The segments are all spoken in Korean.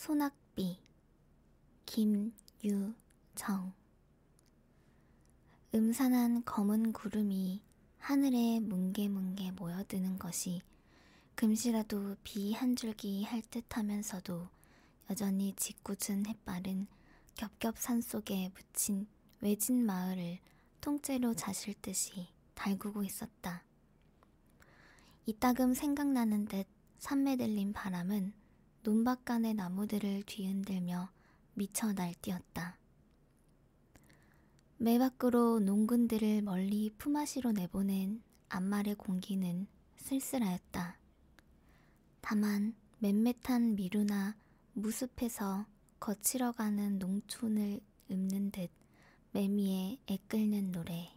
소낙비 김유정 음산한 검은 구름이 하늘에 뭉게뭉게 모여드는 것이 금시라도 비 한 줄기 할 듯하면서도 여전히 짓궂은 햇발은 겹겹 산 속에 묻힌 외진 마을을 통째로 자실 듯이 달구고 있었다. 이따금 생각나는 듯 산매 들린 바람은 논밭간의 나무들을 뒤흔들며 미쳐 날뛰었다. 매 밖으로 농군들을 멀리 품앗이로 내보낸 앞말의 공기는 쓸쓸하였다. 다만 맴매탄 미루나 무숲에서 거칠어가는 농촌을 읊는 듯 매미의 애끓는 노래.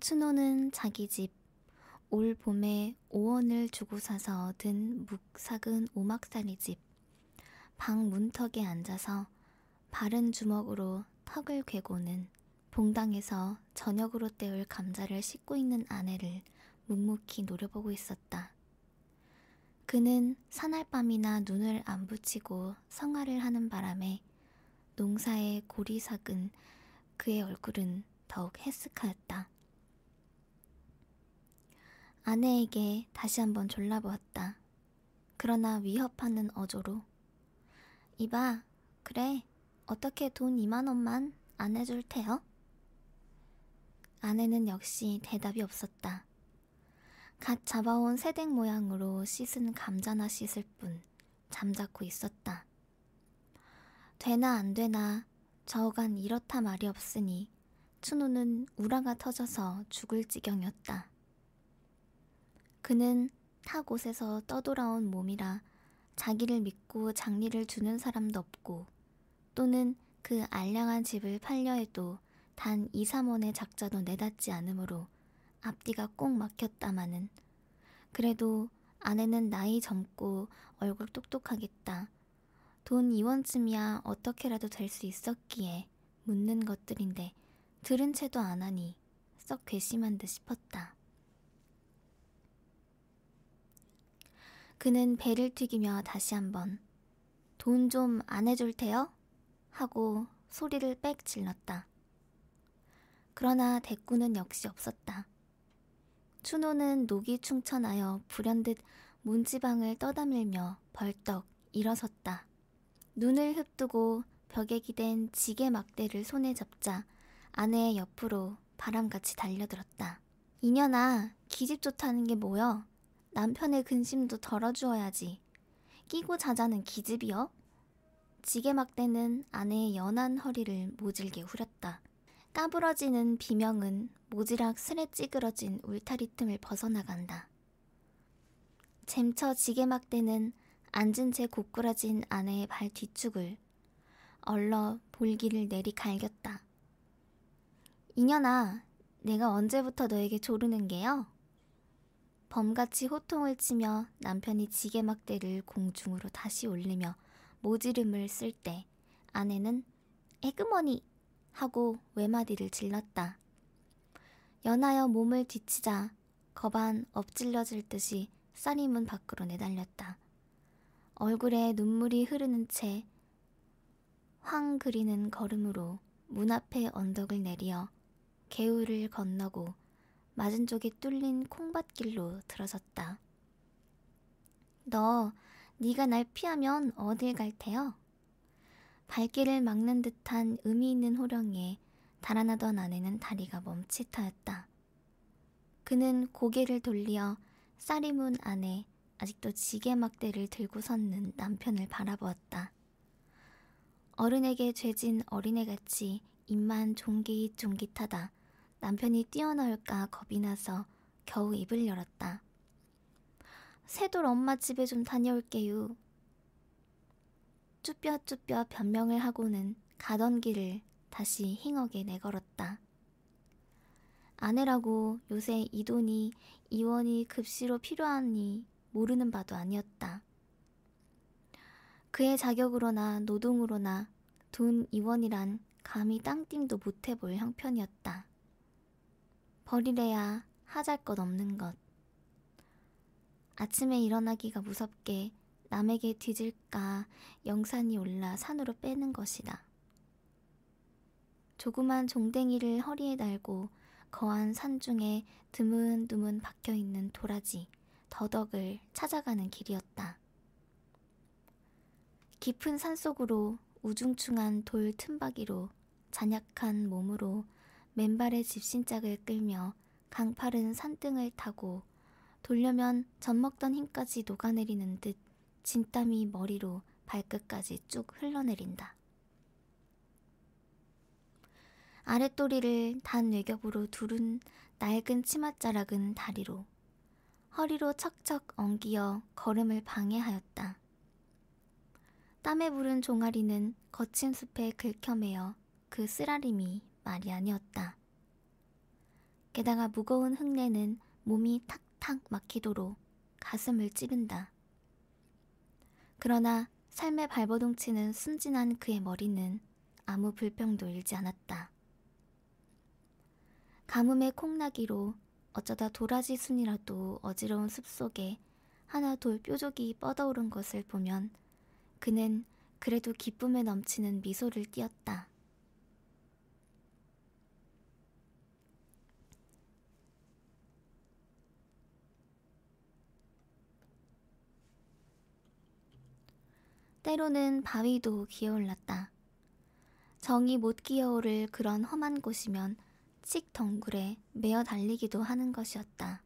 춘호는 자기 집 올 봄에 5원을 주고 사서 든 묵삭은 오막살이 집 방 문턱에 앉아서 바른 주먹으로 턱을 괴고는 봉당에서 저녁으로 때울 감자를 씻고 있는 아내를 묵묵히 노려보고 있었다. 그는 사날밤이나 눈을 안 붙이고 성화를 하는 바람에 농사의 고리 삭은 그의 얼굴은 더욱 해쓱하였다. 아내에게 다시 한번 졸라보았다. 그러나 위협하는 어조로 이봐, 그래, 어떻게 돈 2만 원만 안 해줄 테요? 아내는 역시 대답이 없었다. 갓 잡아온 새댁 모양으로 씻은 감자나 씻을 뿐 잠자코 있었다. 되나 안 되나 저간 이렇다 말이 없으니 춘우는 우라가 터져서 죽을 지경이었다. 그는 타 곳에서 떠돌아온 몸이라 자기를 믿고 장리를 주는 사람도 없고 또는 그 알량한 집을 팔려 해도 단 2, 3원의 작자도 내닫지 않으므로 앞뒤가 꼭 막혔다마는 그래도 아내는 나이 젊고 얼굴 똑똑하겠다. 돈 2원쯤이야 어떻게라도 될 수 있었기에 묻는 것들인데 들은 채도 안 하니 썩 괘씸한 듯 싶었다. 그는 배를 튀기며 다시 한번 돈 좀 안 해줄 테요? 하고 소리를 빽 질렀다. 그러나 대꾸는 역시 없었다. 춘호는 녹이 충천하여 불현듯 문지방을 떠다밀며 벌떡 일어섰다. 눈을 흡뜨고 벽에 기댄 지게 막대를 손에 잡자 아내의 옆으로 바람같이 달려들었다. 이년아, 기집 좋다는 게 뭐여? 남편의 근심도 덜어주어야지. 끼고 자자는 기집이여? 지게 막대는 아내의 연한 허리를 모질게 후렸다. 까부러지는 비명은 모지락 슬에 찌그러진 울타리 틈을 벗어나간다. 잼처 지게 막대는 앉은 채 고꾸라진 아내의 발 뒤축을 얼러 볼기를 내리 갈겼다. 이년아, 내가 언제부터 너에게 조르는 게요? 범같이 호통을 치며 남편이 지게 막대를 공중으로 다시 올리며 모지름을 쓸때 아내는 에그머니 하고 외마디를 질렀다. 연하여 몸을 뒤치자 거반 엎질러질 듯이 쌀이 문 밖으로 내달렸다. 얼굴에 눈물이 흐르는 채 황 그리는 걸음으로 문 앞에 언덕을 내리어 개울을 건너고 맞은 쪽에 뚫린 콩밭길로 들어섰다. 너 네가 날 피하면 어딜 갈 테요? 발길을 막는 듯한 의미 있는 호령에 달아나던 아내는 다리가 멈칫하였다. 그는 고개를 돌리어 쌀이 문 안에 아직도 지게 막대를 들고 섰는 남편을 바라보았다. 어른에게 죄진 어린애같이 입만 종깃종깃하다. 남편이 뛰어나올까 겁이 나서 겨우 입을 열었다. 새돌 엄마 집에 좀 다녀올게요. 쭈뼛쭈뼛 변명을 하고는 가던 길을 다시 힝하게 내걸었다. 아내라고 요새 이 돈이 이원이 급시로 필요하니 모르는 바도 아니었다. 그의 자격으로나 노동으로나 돈 이원이란 감히 땅띵도 못해볼 형편이었다. 버리래야 하잘 것 없는 것. 아침에 일어나기가 무섭게 남에게 뒤질까 영산이 올라 산으로 빼는 것이다. 조그만 종댕이를 허리에 달고 거한 산중에 드문드문 박혀있는 도라지, 더덕을 찾아가는 길이었다. 깊은 산속으로 우중충한 돌 틈바기로 잔약한 몸으로 맨발의 집신짝을 끌며 강파른 산등을 타고 돌려면 젖먹던 힘까지 녹아내리는 듯 진땀이 머리로 발끝까지 쭉 흘러내린다. 아랫도리를 단 외겹으로 두른 낡은 치맛자락은 다리로 허리로 척척 엉기어 걸음을 방해하였다. 땀에 부른 종아리는 거친 숲에 긁혀매어 그 쓰라림이 말이 아니었다. 게다가 무거운 흙내는 몸이 탁탁 막히도록 가슴을 찌른다. 그러나 삶의 발버둥치는 순진한 그의 머리는 아무 불평도 일지 않았다. 가뭄의 콩나기로 어쩌다 도라지 순이라도 어지러운 숲속에 하나 돌 뾰족이 뻗어오른 것을 보면 그는 그래도 기쁨에 넘치는 미소를 띄었다. 때로는 바위도 기어올랐다. 정이 못 기어오를 그런 험한 곳이면 칙 덩굴에 매어 달리기도 하는 것이었다.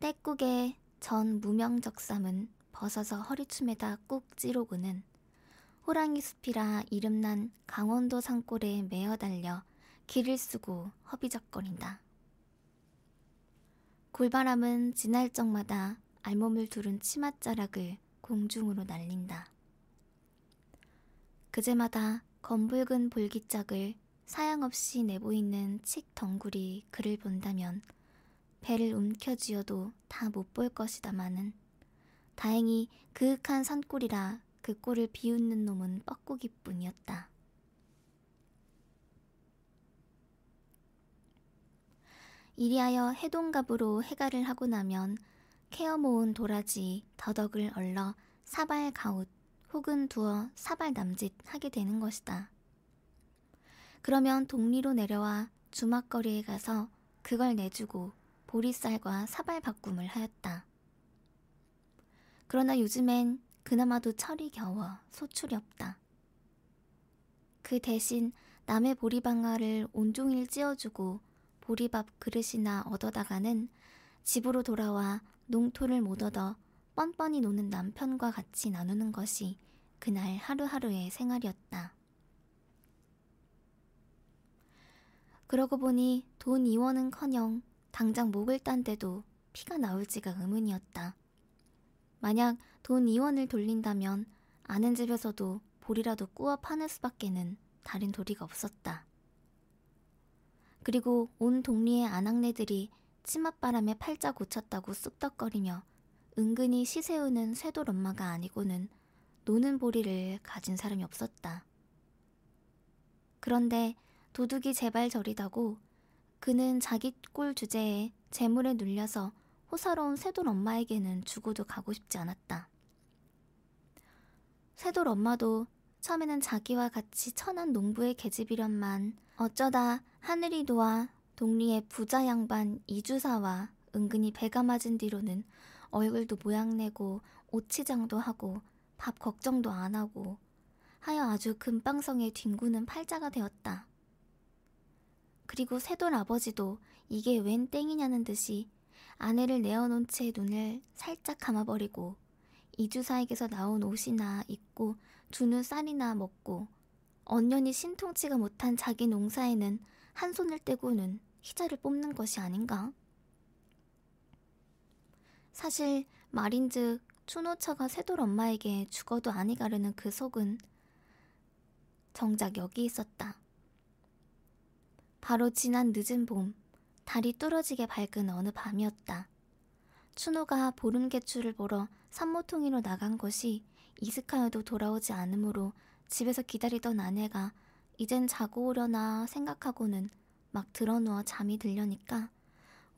떼국의 전 무명적삼은 벗어서 허리춤에다 꾹 찌르고는 호랑이 숲이라 이름난 강원도 산골에 매어 달려 길을 쓰고 허비적거린다. 굴바람은 지날 적마다 알몸을 두른 치맛자락을 공중으로 날린다. 그제마다 검붉은 볼기짝을 사양 없이 내보이는 칡 덩굴이 그를 본다면 배를 움켜쥐어도 다 못 볼 것이다마는 다행히 그윽한 산골이라 그 꼴을 비웃는 놈은 뻐꾸기뿐이었다. 이리하여 해동갑으로 해가를 하고 나면 케어 모은 도라지 더덕을 얼러 사발 가웃 혹은 두어 사발 남짓 하게 되는 것이다. 그러면 동리로 내려와 주막거리에 가서 그걸 내주고 보리쌀과 사발 바꿈을 하였다. 그러나 요즘엔 그나마도 철이 겨워 소출이 없다. 그 대신 남의 보리방아를 온종일 찧어주고 보리밥 그릇이나 얻어다가는 집으로 돌아와 농토를 못 얻어 뻔뻔히 노는 남편과 같이 나누는 것이 그날 하루하루의 생활이었다. 그러고 보니 돈 2원은 커녕 당장 목을 딴 데도 피가 나올지가 의문이었다. 만약 돈 2원을 돌린다면 아는 집에서도 볼이라도 구워 파는 수밖에는 다른 도리가 없었다. 그리고 온 동리의 아낙네들이 치맛바람에 팔자 고쳤다고 쑥덕거리며 은근히 시세우는 쇠돌 엄마가 아니고는 노는 보리를 가진 사람이 없었다. 그런데 도둑이 제발 저리다고 그는 자기 꼴 주제에 재물에 눌려서 호사로운 쇠돌 엄마에게는 죽어도 가고 싶지 않았다. 쇠돌 엄마도 처음에는 자기와 같이 천한 농부의 계집이련만 어쩌다 하늘이 도와 동리의 부자 양반 이주사와 은근히 배가 맞은 뒤로는 얼굴도 모양내고 오치장도 하고 밥 걱정도 안 하고 하여 아주 금방성에 뒹구는 팔자가 되었다. 그리고 새돌 아버지도 이게 웬 땡이냐는 듯이 아내를 내어놓은 채 눈을 살짝 감아버리고 이주사에게서 나온 옷이나 입고 주는 쌀이나 먹고 언년이 신통치가 못한 자기 농사에는 한 손을 떼고는 희자를 뽑는 것이 아닌가? 사실 말인즉 추노차가 새돌 엄마에게 죽어도 아니 가르는 그 속은 정작 여기 있었다. 바로 지난 늦은 봄, 달이 뚫어지게 밝은 어느 밤이었다. 추노가 보름개추를 보러 산모통이로 나간 것이 이슥하여도 돌아오지 않으므로 집에서 기다리던 아내가 이젠 자고 오려나 생각하고는 막 드러누워 잠이 들려니까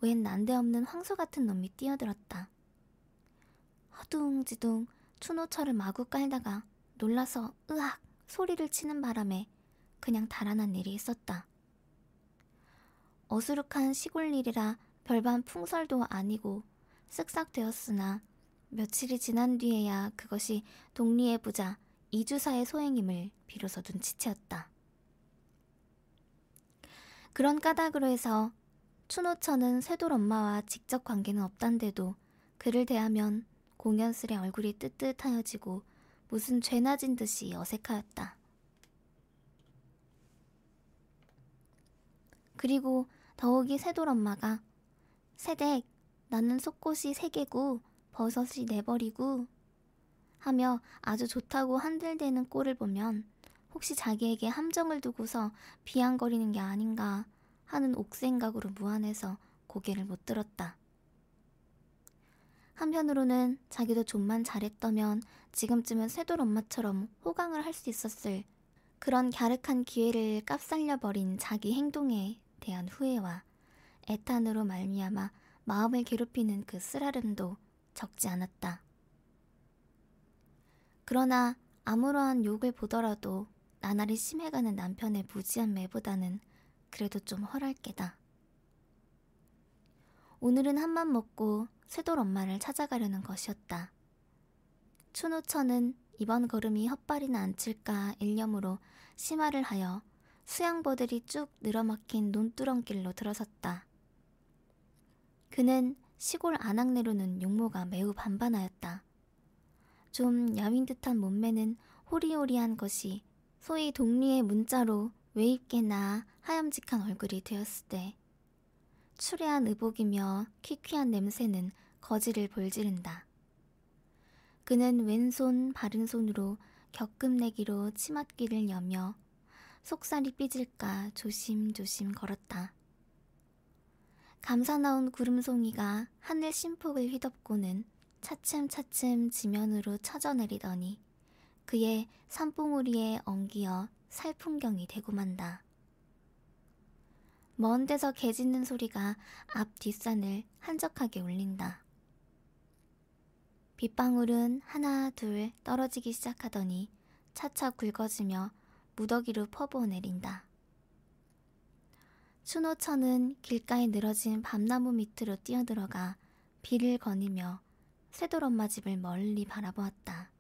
웬 난데없는 황소 같은 놈이 뛰어들었다. 허둥지둥 추노철을 마구 깔다가 놀라서 으악 소리를 치는 바람에 그냥 달아난 일이 있었다. 어수룩한 시골 일이라 별반 풍설도 아니고 쓱싹 되었으나 며칠이 지난 뒤에야 그것이 동리의 부자 이주사의 소행임을 비로소 눈치채었다. 그런 까닭으로 해서 추노천은 쇠돌 엄마와 직접 관계는 없단데도 그를 대하면 공연스레 얼굴이 뜨뜻하여지고 무슨 죄나 진 듯이 어색하였다. 그리고 더욱이 쇠돌 엄마가 새댁 나는 속꽃이 세 개고 버섯이 내버리고 하며 아주 좋다고 한들대는 꼴을 보면 혹시 자기에게 함정을 두고서 비양거리는 게 아닌가 하는 옥생각으로 무안해서 고개를 못 들었다. 한편으로는 자기도 좀만 잘했다면 지금쯤은 쇠돌 엄마처럼 호강을 할 수 있었을 그런 갸륵한 기회를 깝살려버린 자기 행동에 대한 후회와 애탄으로 말미암아 마음을 괴롭히는 그 쓰라름도 적지 않았다. 그러나 아무러한 욕을 보더라도 나날이 심해가는 남편의 무지한 매보다는 그래도 좀 헐할게다. 오늘은 한맘 먹고 쇠돌 엄마를 찾아가려는 것이었다. 추노천은 이번 걸음이 헛발이나 안 칠까 일념으로 심화를 하여 수양보들이 쭉 늘어막힌 논두렁길로 들어섰다. 그는 시골 안악내로는 용모가 매우 반반하였다. 좀 여민 듯한 몸매는 호리호리한 것이 소위 동리의 문자로 왜입게나 하염직한 얼굴이 되었을 때 추레한 의복이며 퀴퀴한 냄새는 거지를 볼지른다. 그는 왼손 바른손으로 격금내기로 치맛귀를 여며 속살이 삐질까 조심조심 걸었다. 감사 나온 구름송이가 하늘 심폭을 휘덮고는 차츰차츰 지면으로 쳐져내리더니 그의 산봉우리에 엉기어 살풍경이 되고 만다. 먼 데서 개 짖는 소리가 앞 뒷산을 한적하게 울린다. 빗방울은 하나 둘 떨어지기 시작하더니 차차 굵어지며 무더기로 퍼부어 내린다. 추노천은 길가에 늘어진 밤나무 밑으로 뛰어들어가 비를 거니며 쇠돌 엄마 집을 멀리 바라보았다.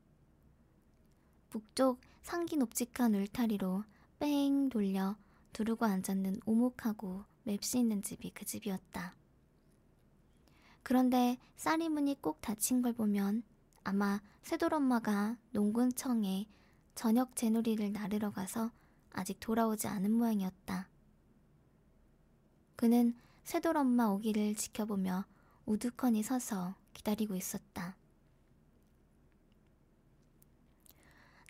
북쪽 상기 높직한 울타리로 뺑 돌려 두르고 앉았는 오목하고 맵시 있는 집이 그 집이었다. 그런데 쌀이 문이 꼭 닫힌 걸 보면 아마 쇠돌 엄마가 농군청에 저녁 제놀이를 나르러 가서 아직 돌아오지 않은 모양이었다. 그는 쇠돌 엄마 오기를 지켜보며 우두커니 서서 기다리고 있었다.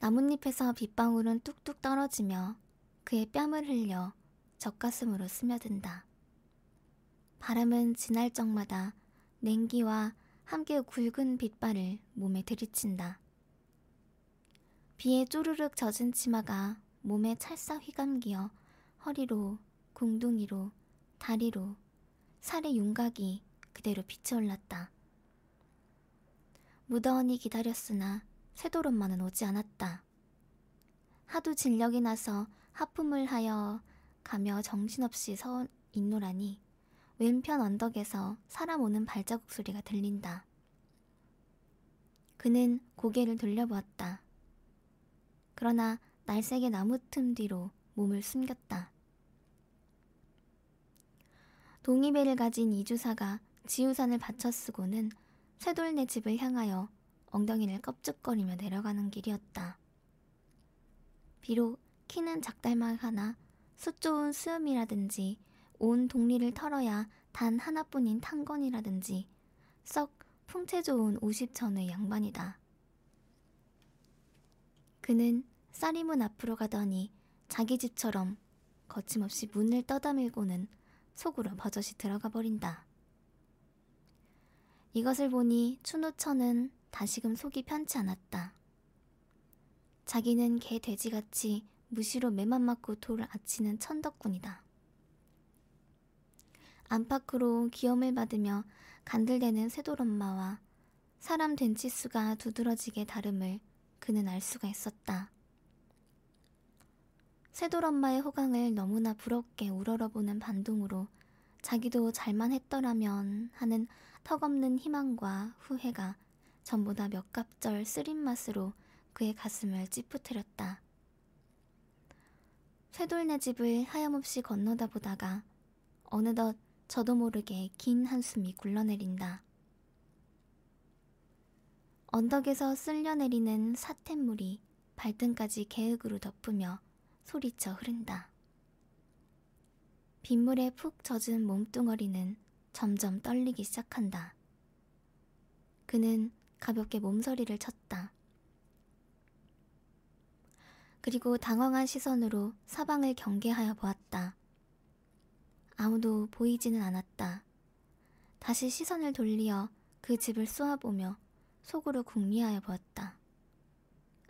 나뭇잎에서 빗방울은 뚝뚝 떨어지며 그의 뺨을 흘려 젖가슴으로 스며든다. 바람은 지날 적마다 냉기와 함께 굵은 빗발을 몸에 들이친다. 비에 쪼르륵 젖은 치마가 몸에 찰싹 휘감기어 허리로, 궁둥이로, 다리로, 살의 윤곽이 그대로 비쳐 올랐다. 무더하니 기다렸으나 쇠돌 엄마는 오지 않았다. 하도 진력이 나서 하품을 하여 가며 정신없이 서 있노라니 왼편 언덕에서 사람 오는 발자국 소리가 들린다. 그는 고개를 돌려보았다. 그러나 날색의 나무 틈 뒤로 몸을 숨겼다. 동이배를 가진 이주사가 지우산을 받쳐 쓰고는 쇠돌네 집을 향하여 엉덩이를 껍죽거리며 내려가는 길이었다. 비록 키는 작달만 하나 숫 좋은 수염이라든지 온 동리를 털어야 단 하나뿐인 탕건이라든지 썩 풍채 좋은 50전의 양반이다. 그는 쌀이문 앞으로 가더니 자기 집처럼 거침없이 문을 떠다밀고는 속으로 버젓이 들어가 버린다. 이것을 보니 추노천은 다시금 속이 편치 않았다. 자기는 개 돼지같이 무시로 매만 맞고 돌을 아치는 천덕꾼이다. 안팎으로 기염을 받으며 간들대는 쇠돌엄마와 사람 된 치수가 두드러지게 다름을 그는 알 수가 있었다. 새돌 엄마의 호강을 너무나 부럽게 우러러보는 반동으로 자기도 잘만 했더라면 하는 턱없는 희망과 후회가 전부 다 몇 갑절 쓰린 맛으로 그의 가슴을 찌푸트렸다. 쇠돌네 집을 하염없이 건너다 보다가 어느덧 저도 모르게 긴 한숨이 굴러내린다. 언덕에서 쓸려내리는 사태물이 발등까지 개흙으로 덮으며 소리쳐 흐른다. 빗물에 푹 젖은 몸뚱어리는 점점 떨리기 시작한다. 그는 가볍게 몸서리를 쳤다. 그리고 당황한 시선으로 사방을 경계하여 보았다. 아무도 보이지는 않았다. 다시 시선을 돌리어 그 집을 쏘아보며 속으로 궁리하여 보았다.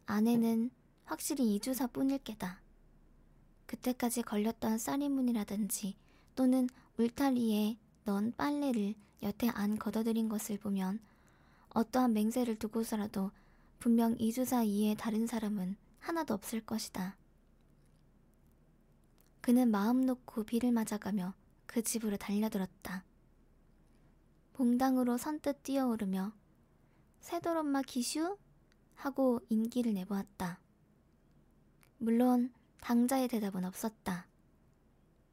아내는 확실히 이주사 뿐일 게다. 그때까지 걸렸던 쌀이문이라든지 또는 울타리에 넣은 빨래를 여태 안 걷어들인 것을 보면 어떠한 맹세를 두고서라도 분명 이 주사 이외의 다른 사람은 하나도 없을 것이다. 그는 마음 놓고 비를 맞아가며 그 집으로 달려들었다. 봉당으로 선뜻 뛰어오르며 새돌엄마 기슈? 하고 인기를 내보았다. 물론 당자의 대답은 없었다.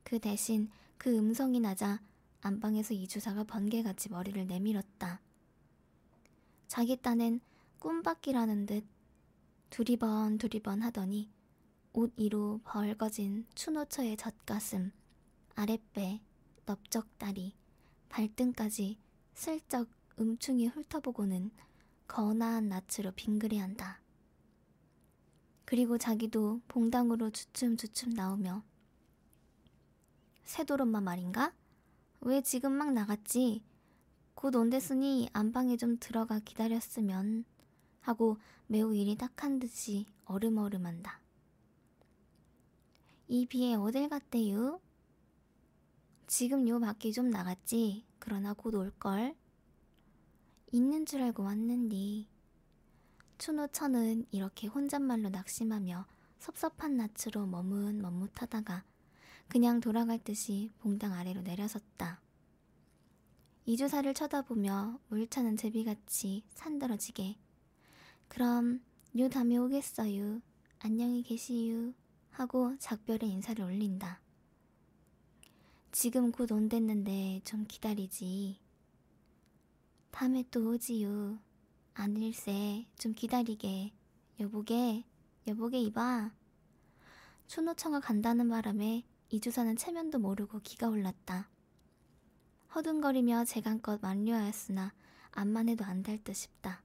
그 대신 그 음성이 나자 안방에서 이주사가 번개같이 머리를 내밀었다. 자기 딴엔 꿈밖이라는 듯 두리번 두리번 하더니 옷 위로 벌거진 추노처의 젖가슴, 아랫배, 넓적다리, 발등까지 슬쩍 음충이 훑어보고는 거나한 낯으로 빙그레한다. 그리고 자기도 봉당으로 주춤주춤 나오며 새도롬마 말인가? 왜 지금 막 나갔지? 곧 온댔으니 안방에 좀 들어가 기다렸으면 하고 매우 일이 딱한 듯이 어름어름한다. 이 비에 어딜 갔대유? 지금 요 밖에 좀 나갔지. 그러나 곧 올걸. 있는 줄 알고 왔는디. 추노천은 이렇게 혼잣말로 낙심하며 섭섭한 낯으로 머뭇머뭇하다가 그냥 돌아갈 듯이 봉당 아래로 내려섰다. 이주사를 쳐다보며 물차는 제비같이 산더러지게 그럼 요 다음에 오겠어요. 안녕히 계시유. 하고 작별의 인사를 올린다. 지금 곧 온댔는데 좀 기다리지. 다음에 또 오지요. 아닐세 좀 기다리게. 여보게 여보게 이봐. 춘호청을 간다는 바람에 이주사는 체면도 모르고 기가 올랐다. 허둥거리며 재간껏 만류하였으나 암만 해도 안 될 듯 싶다.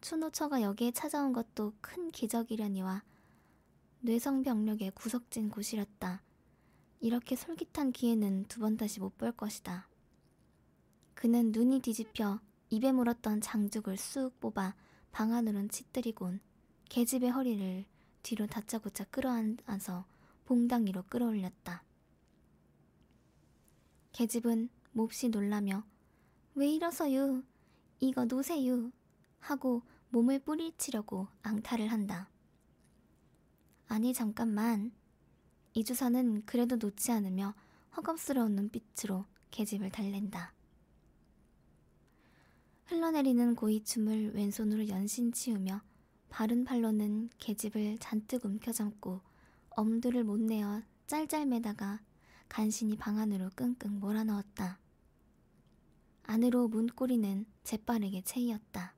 추노처가 여기에 찾아온 것도 큰 기적이려니와 뇌성병력의 구석진 곳이었다. 이렇게 솔깃한 기회는 두 번 다시 못 볼 것이다. 그는 눈이 뒤집혀 입에 물었던 장죽을 쑥 뽑아 방 안으론 치뜨리곤 계집의 허리를 뒤로 다짜고짜 끌어안아서 봉당 위로 끌어올렸다. 계집은 몹시 놀라며 왜 이러서유? 이거 놓으세요. 하고 몸을 뿌리치려고 앙탈을 한다. 아니 잠깐만. 이주사는 그래도 놓지 않으며 허겁스러운 눈빛으로 계집을 달랜다. 흘러내리는 고이춤을 왼손으로 연신 치우며 바른 팔로는 계집을 잔뜩 움켜잡고 엄두를 못 내어 짤짤매다가 간신히 방 안으로 끙끙 몰아넣었다. 안으로 문고리는 재빠르게 채이었다.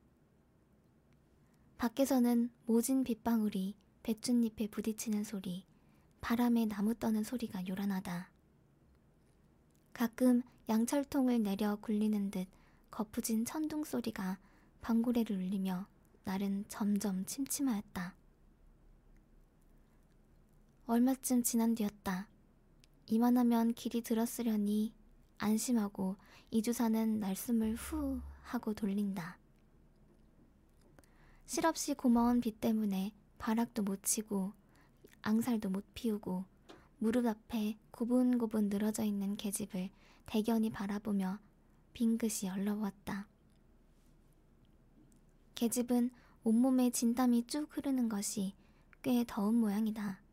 밖에서는 모진 빗방울이 배춧잎에 부딪히는 소리, 바람에 나무 떠는 소리가 요란하다. 가끔 양철통을 내려 굴리는 듯 거푸진 천둥 소리가 방구레를 울리며 날은 점점 침침하였다. 얼마쯤 지난 뒤였다. 이만하면 길이 들었으려니 안심하고 이주사는 날숨을 후 하고 돌린다. 실없이 고마운 비 때문에 바락도 못 치고 앙살도 못 피우고 무릎 앞에 고분고분 늘어져 있는 계집을 대견히 바라보며 빙긋이 얼러보았다. 계집은 온몸에 진땀이 쭉 흐르는 것이 꽤 더운 모양이다.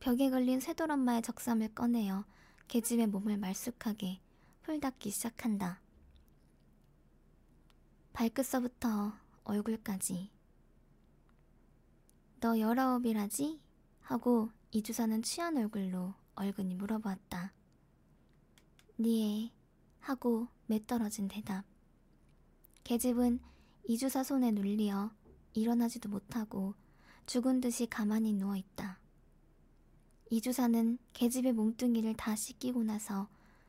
벽에 걸린 쇠돌엄마의 적삼을 꺼내어 계집의 몸을 말쑥하게 홀닦기 시작한다. 발끝서부터 얼굴까지. 너 열아홉이라지? 하고 이주사는 취한 얼굴로 얼근히 물어보았다. 니에 하고 매떨어진 대답. 계집은 이주사 손에 눌리어 일어나지도 못하고 죽은 듯이 가만히 누워있다. 이주사는 계집의 몸뚱이를 다 씻기고 나서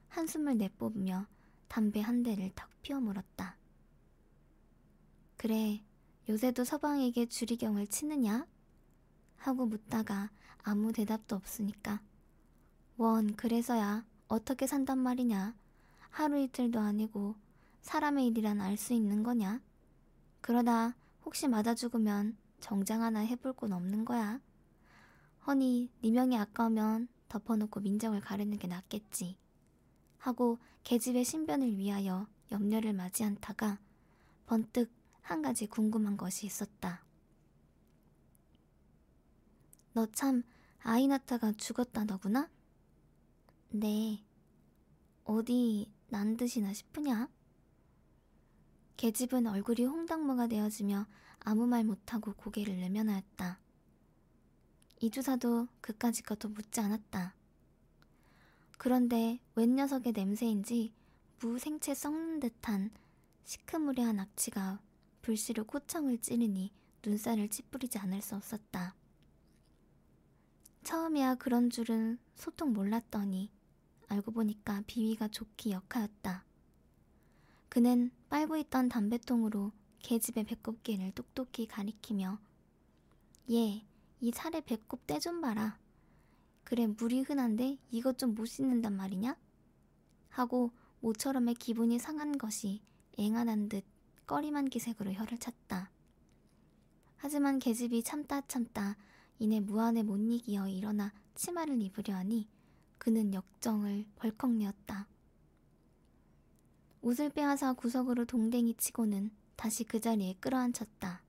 한숨을 내뽑으며 담배 한 대를 턱 피워 물었다. 그래, 요새도 서방에게 주리경을 치느냐? 하고 묻다가 아무 대답도 없으니까. 원, 그래서야 어떻게 산단 말이냐? 하루 이틀도 아니고 사람의 일이란 알 수 있는 거냐? 그러다 혹시 맞아 죽으면 정장 하나 해볼 건 없는 거야. 허니, 네 명이 아까우면 덮어놓고 민정을 가르는 게 낫겠지. 하고 계집의 신변을 위하여 염려를 맞이 않다가 번뜩 한 가지 궁금한 것이 있었다. 너 참 아이 낳다가 죽었다더구나? 네. 어디 난 듯이나 싶으냐? 계집은 얼굴이 홍당무가 되어지며 아무 말 못하고 고개를 내면하였다. 이주사도 그까짓 것도 묻지 않았다. 그런데 웬 녀석의 냄새인지 무생채 썩는 듯한 시크무리한 악취가 불씨로 코창을 찌르니 눈살을 찌푸리지 않을 수 없었다. 처음이야 그런 줄은 소통 몰랐더니 알고 보니까 비위가 좋기 역하였다. 그는 빨고 있던 담배통으로 계집의 배꼽끼를 똑똑히 가리키며 예, 이 살에 배꼽 떼좀 봐라. 그래 물이 흔한데 이것 좀 못 씻는단 말이냐? 하고 모처럼의 기분이 상한 것이 앵안한 듯 꺼림한 기색으로 혀를 찼다. 하지만 계집이 참다 참다 이내 무안에 못 이기어 일어나 치마를 입으려 하니 그는 역정을 벌컥 내었다. 옷을 빼앗아 구석으로 동댕이 치고는 다시 그 자리에 끌어앉혔다.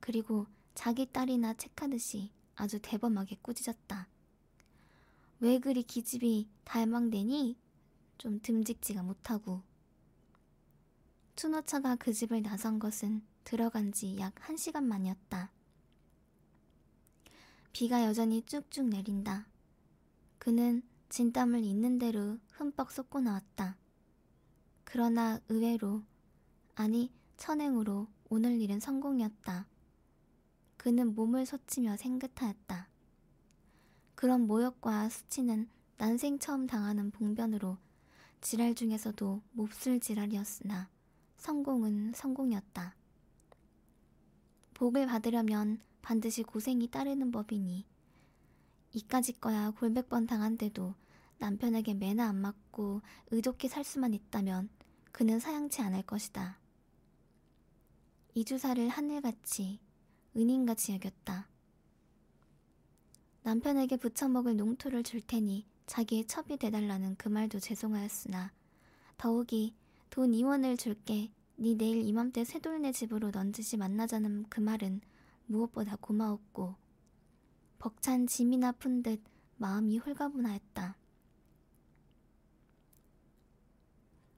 그리고 자기 딸이나 책하듯이 아주 대범하게 꾸짖었다. 왜 그리 기집이 달망대니? 좀 듬직지가 못하고 추노차가 그 집을 나선 것은 들어간 지 약 한 시간 만이었다. 비가 여전히 쭉쭉 내린다. 그는 진땀을 있는 대로 흠뻑 쏟고 나왔다. 그러나 의외로, 아니 천행으로 오늘 일은 성공이었다. 그는 몸을 솟치며 생긋하였다. 그런 모욕과 수치는 난생 처음 당하는 봉변으로 지랄 중에서도 몹쓸 지랄이었으나 성공은 성공이었다. 복을 받으려면 반드시 고생이 따르는 법이니 이까짓 거야 골백 번 당한데도 남편에게 매나 안 맞고 의좋게 살 수만 있다면 그는 사양치 않을 것이다. 이주사를 하늘같이 은인같이 여겼다. 남편에게 부쳐먹을 농토를 줄 테니 자기의 첩이 돼달라는 그 말도 죄송하였으나 더욱이 돈 2원을 줄게. 네 내일 이맘때 쇠돌네 집으로 넌지시 만나자는 그 말은 무엇보다 고마웠고 벅찬 짐이 나 푼 듯 마음이 홀가분하였다.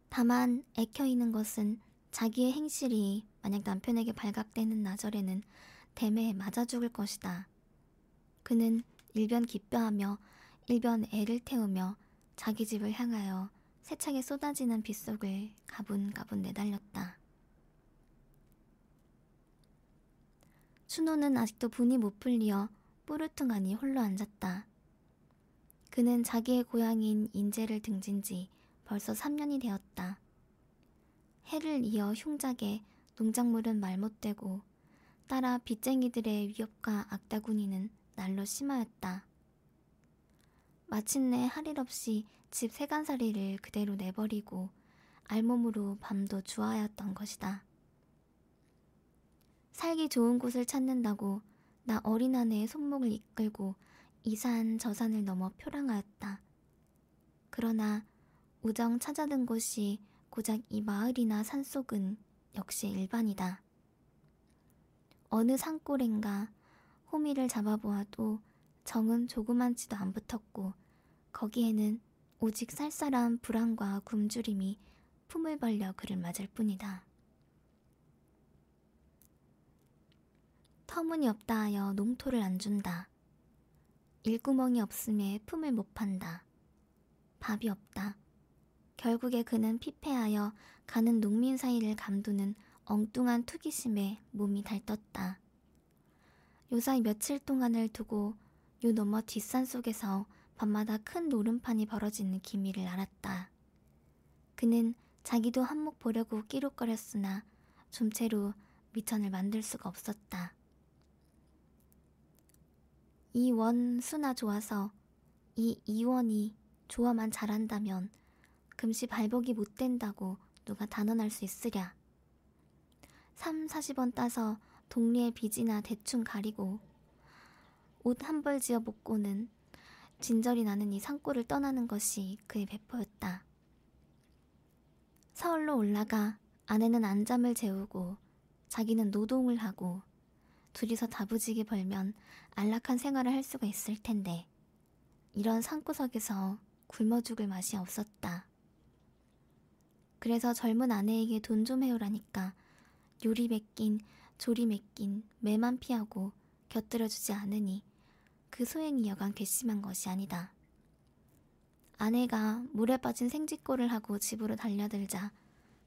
다만 애켜있는 것은 자기의 행실이 만약 남편에게 발각되는 나절에는 댐에 맞아 죽을 것이다. 그는 일변 기뻐하며 일변 애를 태우며 자기 집을 향하여 세차게 쏟아지는 빗속을 가분가분 내달렸다. 춘호는 아직도 분이 못 풀리어 뿌르퉁하니 홀로 앉았다. 그는 자기의 고향인 인제를 등진 지 벌써 3년이 되었다. 해를 이어 흉작에 농작물은 말 못되고 따라 빚쟁이들의 위협과 악다구니는 날로 심하였다. 마침내 할 일 없이 집 세간살이를 그대로 내버리고 알몸으로 밤도 주하였던 것이다. 살기 좋은 곳을 찾는다고 나 어린 아내의 손목을 이끌고 이산 저 산을 넘어 표랑하였다. 그러나 우정 찾아든 곳이 고작 이 마을이나 산속은 역시 일반이다. 어느 산골인가 호미를 잡아보아도 정은 조그만치도 안 붙었고 거기에는 오직 쌀쌀한 불안과 굶주림이 품을 벌려 그를 맞을 뿐이다. 터무니없다 하여 농토를 안 준다. 일구멍이 없음에 품을 못 판다. 밥이 없다. 결국에 그는 피폐하여 가는 농민 사이를 감두는 엉뚱한 투기심에 몸이 달떴다. 요사이 며칠 동안을 두고 요 너머 뒷산 속에서 밤마다 큰 노름판이 벌어지는 기미를 알았다. 그는 자기도 한몫 보려고 끼룩거렸으나 좀채로 미천을 만들 수가 없었다. 이 원수나 좋아서 이 이원이 좋아만 잘한다면 금시 발복이 못 된다고 누가 단언할 수 있으랴. 3, 40원 따서 동리의 빚이나 대충 가리고 옷 한 벌 지어 먹고는 진절이 나는 이 산골을 떠나는 것이 그의 배포였다. 서울로 올라가 아내는 안잠을 재우고 자기는 노동을 하고 둘이서 다부지게 벌면 안락한 생활을 할 수가 있을 텐데 이런 산구석에서 굶어 죽을 맛이 없었다. 그래서 젊은 아내에게 돈 좀 해오라니까 요리 맡긴 조리 맡긴 매만 피하고 곁들여주지 않으니 그 소행이 여간 괘씸한 것이 아니다. 아내가 물에 빠진 생쥐꼴을 하고 집으로 달려들자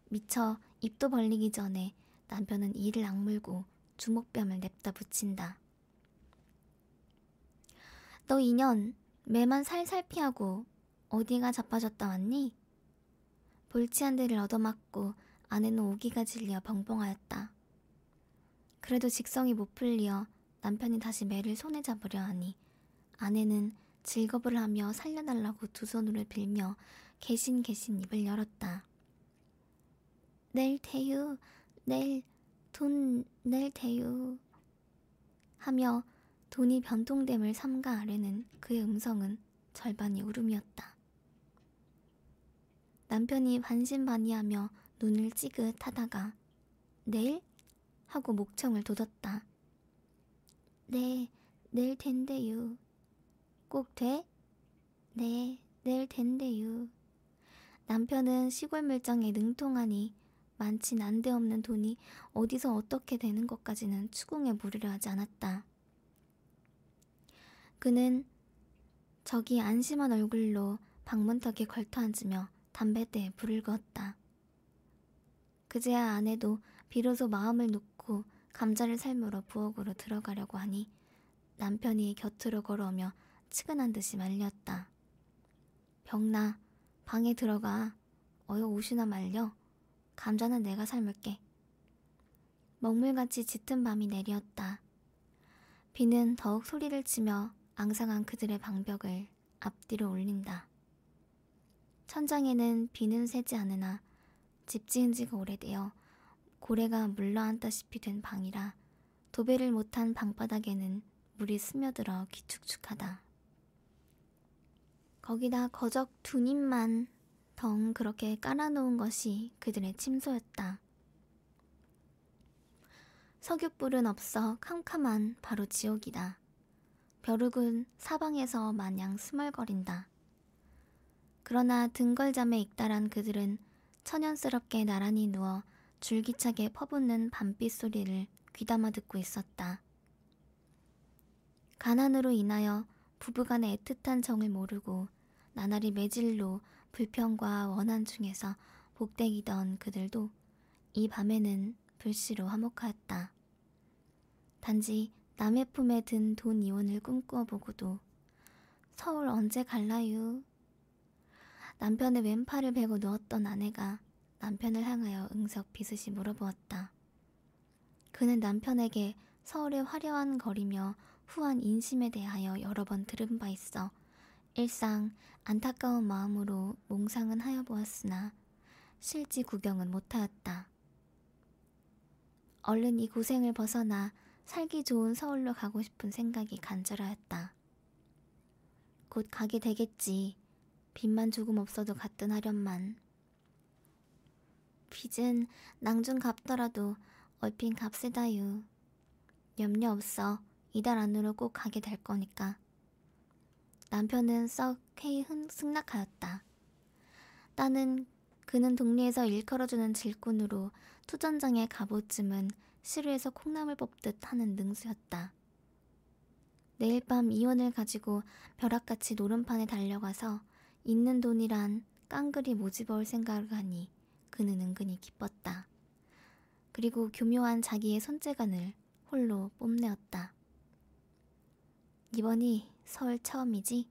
미처 입도 벌리기 전에 남편은 이를 악물고 주먹뺨을 냅다 붙인다. 너 인연 매만 살살 피하고 어디가 자빠졌다 왔니? 볼치한 데를 얻어맞고 아내는 오기가 질려 벙벙하였다. 그래도 직성이 못 풀려 남편이 다시 매를 손에 잡으려 하니 아내는 즐거을 하며 살려달라고 두 손으로 빌며 개신 개신 입을 열었다. 내일 태유, 내일 돈낼 테유 하며 돈이 변통됨을 삼가 아래는 그의 음성은 절반이 울음이었다. 남편이 반신반의하며 눈을 찌긋하다가 내일? 하고 목청을 돋았다. 네, 내일 된대유. 꼭 돼? 네, 내일 된대유. 남편은 시골 물정에 능통하니 많지 난데없는 돈이 어디서 어떻게 되는 것까지는 추궁에 무리려 하지 않았다. 그는 저기 안심한 얼굴로 방문턱에 걸터 앉으며 담배대에 불을 그었다. 그제야 아내도 비로소 마음을 놓고 감자를 삶으러 부엌으로 들어가려고 하니 남편이 곁으로 걸어오며 측은한 듯이 말렸다. 병나 방에 들어가 어여 옷이나 말려 감자는 내가 삶을게. 먹물같이 짙은 밤이 내렸다. 비는 더욱 소리를 치며 앙상한 그들의 방벽을 앞뒤로 올린다. 천장에는 비는 새지 않으나 집 지은 지가 오래되어 고래가 물러앉다시피 된 방이라 도배를 못한 방바닥에는 물이 스며들어 기축축하다. 거기다 거적 두 입만 덩 그렇게 깔아놓은 것이 그들의 침소였다. 석유불은 없어 캄캄한 바로 지옥이다. 벼룩은 사방에서 마냥 스멀거린다. 그러나 등걸잠에 익달한 그들은 천연스럽게 나란히 누워 줄기차게 퍼붓는 밤빛 소리를 귀담아 듣고 있었다. 가난으로 인하여 부부간의 애틋한 정을 모르고 나날이 매질로 불평과 원한 중에서 복대이던 그들도 이 밤에는 불시로 화목하였다. 단지 남의 품에 든 돈 이혼을 꿈꾸어 보고도 서울 언제 갈라유? 남편의 왼팔을 베고 누웠던 아내가 남편을 향하여 응석 비슷이 물어보았다. 그는 남편에게 서울의 화려한 거리며 후한 인심에 대하여 여러 번 들은 바 있어 일상 안타까운 마음으로 몽상은 하여 보았으나 실지 구경은 못하였다. 얼른 이 고생을 벗어나 살기 좋은 서울로 가고 싶은 생각이 간절하였다. 곧 가게 되겠지. 빚만 조금 없어도 갔든 하련만. 빚은 낭중 갚더라도 얼핀 값세다유. 염려 없어. 이달 안으로 꼭 가게 될 거니까. 남편은 썩 회의 승낙하였다. 나는 그는 동네에서 일컬어주는 질꾼으로 투전장의 갑옷쯤은 시루에서 콩나물 뽑듯 하는 능수였다. 내일 밤 이혼을 가지고 벼락같이 노름판에 달려가서 있는 돈이란 깡그리 모집어올 생각을 하니 그는 은근히 기뻤다. 그리고 교묘한 자기의 손재간을 홀로 뽐내었다. 이번이 서울 처음이지?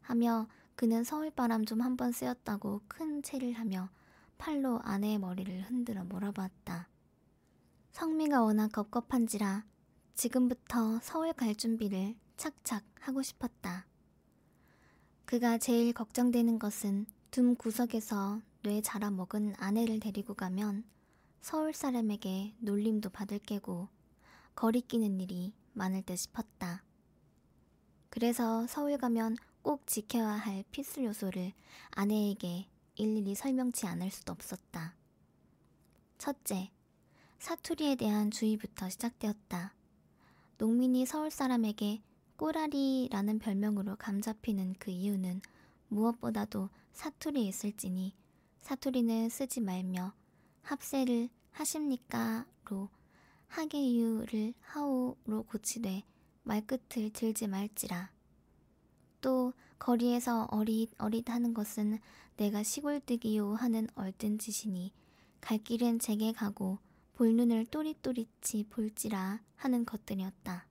하며 그는 서울바람 좀 한번 쐬었다고 큰 체를 하며 팔로 아내의 머리를 흔들어 몰아보았다. 성미가 워낙 겁겁한지라 지금부터 서울 갈 준비를 착착 하고 싶었다. 그가 제일 걱정되는 것은 둠 구석에서 뇌 자라먹은 아내를 데리고 가면 서울 사람에게 놀림도 받을 깨고 거리끼는 일이 많을 듯 싶었다. 그래서 서울 가면 꼭 지켜야 할 필수 요소를 아내에게 일일이 설명치 않을 수도 없었다. 첫째, 사투리에 대한 주의부터 시작되었다. 농민이 서울 사람에게 꼬라리라는 별명으로 감잡히는 그 이유는 무엇보다도 사투리에 있을지니 사투리는 쓰지 말며 합세를 하십니까로 하게유를 하오로 고치되 말끝을 들지 말지라. 또 거리에서 어릿 어릿 하는 것은 내가 시골뜨기요 하는 얼뜬 짓이니 갈 길은 제게 가고 볼눈을 또릿또릿이 볼지라 하는 것들이었다.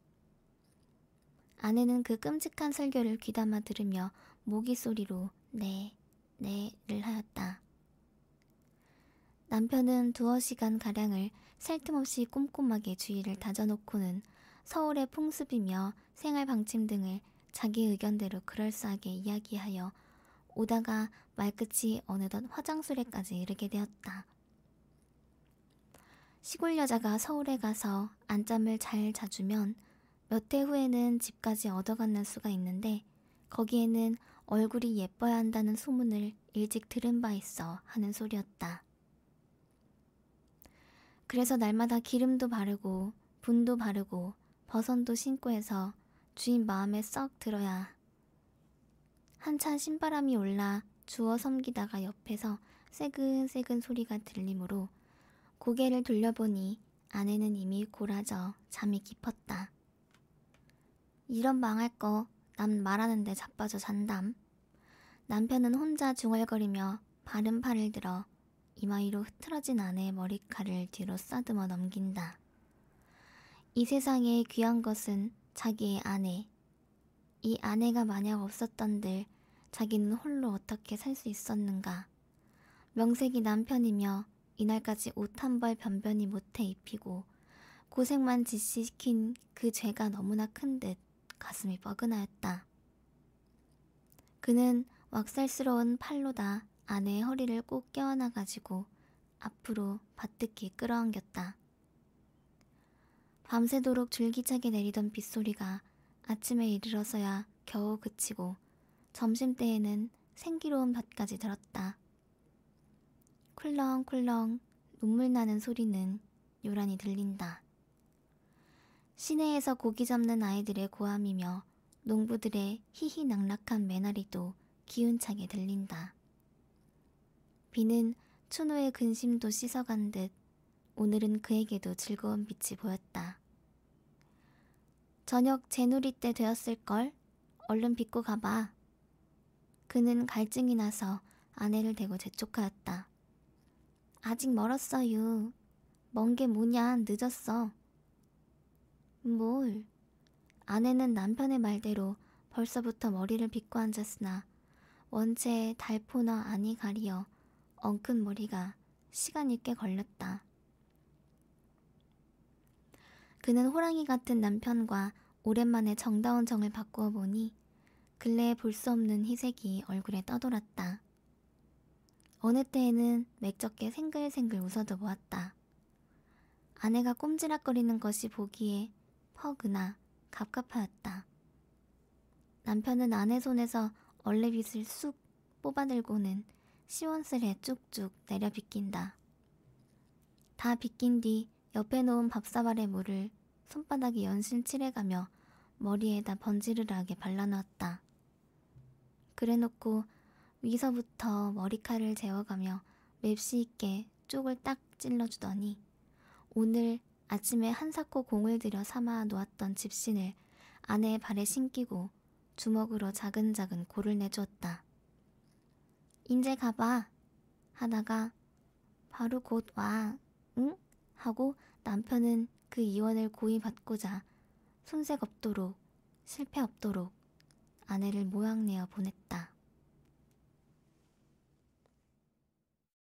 아내는 그 끔찍한 설교를 귀담아 들으며 모기 소리로 네, 네를 하였다. 남편은 두어 시간 가량을 살틈없이 꼼꼼하게 주의를 다져놓고는 서울의 풍습이며 생활 방침 등을 자기 의견대로 그럴싸하게 이야기하여 오다가 말끝이 어느덧 화장술에까지 이르게 되었다. 시골 여자가 서울에 가서 안잠을 잘 자주면 몇 해 후에는 집까지 얻어가는 수가 있는데 거기에는 얼굴이 예뻐야 한다는 소문을 일찍 들은 바 있어 하는 소리였다. 그래서 날마다 기름도 바르고 분도 바르고 버선도 신고 해서 주인 마음에 썩 들어야 한참 신바람이 올라 주워 섬기다가 옆에서 새근새근 소리가 들리므로 고개를 돌려보니 아내는 이미 골아져 잠이 깊었다. 이런 망할 거 남 말하는데 자빠져 잔담. 남편은 혼자 중얼거리며 바른 팔을 들어 이마 위로 흐트러진 아내의 머리칼을 뒤로 싸듬어 넘긴다. 이 세상에 귀한 것은 자기의 아내. 이 아내가 만약 없었던들 자기는 홀로 어떻게 살 수 있었는가. 명색이 남편이며 이날까지 옷 한 벌 변변히 못해 입히고 고생만 지시킨 그 죄가 너무나 큰 듯 가슴이 뻐근하였다. 그는 왁살스러운 팔로 다 아내의 허리를 꼭 껴안아 가지고 앞으로 바뜩히 끌어안겼다. 밤새도록 줄기차게 내리던 빗소리가 아침에 이르러서야 겨우 그치고 점심때에는 생기로운 밭까지 들었다. 쿨렁쿨렁 눈물 나는 소리는 요란히 들린다. 시내에서 고기 잡는 아이들의 고함이며 농부들의 희희낙낙한 매나리도 기운차게 들린다. 비는 춘우의 근심도 씻어간 듯 오늘은 그에게도 즐거운 빛이 보였다. 저녁 제누리 때 되었을걸? 얼른 빚고 가봐. 그는 갈증이 나서 아내를 대고 재촉하였다. 아직 멀었어요. 먼게 뭐냐, 늦었어. 뭘? 아내는 남편의 말대로 벌써부터 머리를 빗고 앉았으나 원체 달포나 아니 가리어 엉큰 머리가 시간이 꽤 걸렸다. 그는 호랑이 같은 남편과 오랜만에 정다운 정을 바꾸어 보니 근래에 볼 수 없는 희색이 얼굴에 떠돌았다. 어느 때에는 맥적게 생글생글 웃어도 보았다. 아내가 꼼지락거리는 것이 보기에 퍼그나 갑갑하였다. 남편은 아내 손에서 얼레빗을 쑥 뽑아들고는 시원스레 쭉쭉 내려 빗긴다. 다 빗긴 뒤 옆에 놓은 밥사발의 물을 손바닥에 연신 칠해가며 머리에다 번지르르하게 발라놓았다. 그래놓고 위서부터 머리칼을 재워가며 맵시 있게 쪽을 딱 찔러주더니 오늘 아침에 한사코 공을 들여 삼아 놓았던 집신을 아내의 발에 신기고 주먹으로 자근자근 골을 내주었다. 인제 가봐 하다가 바로 곧 와, 응? 하고 남편은 그 이원을 고이 받고자 손색 없도록 실패 없도록 아내를 모양내어 보냈다.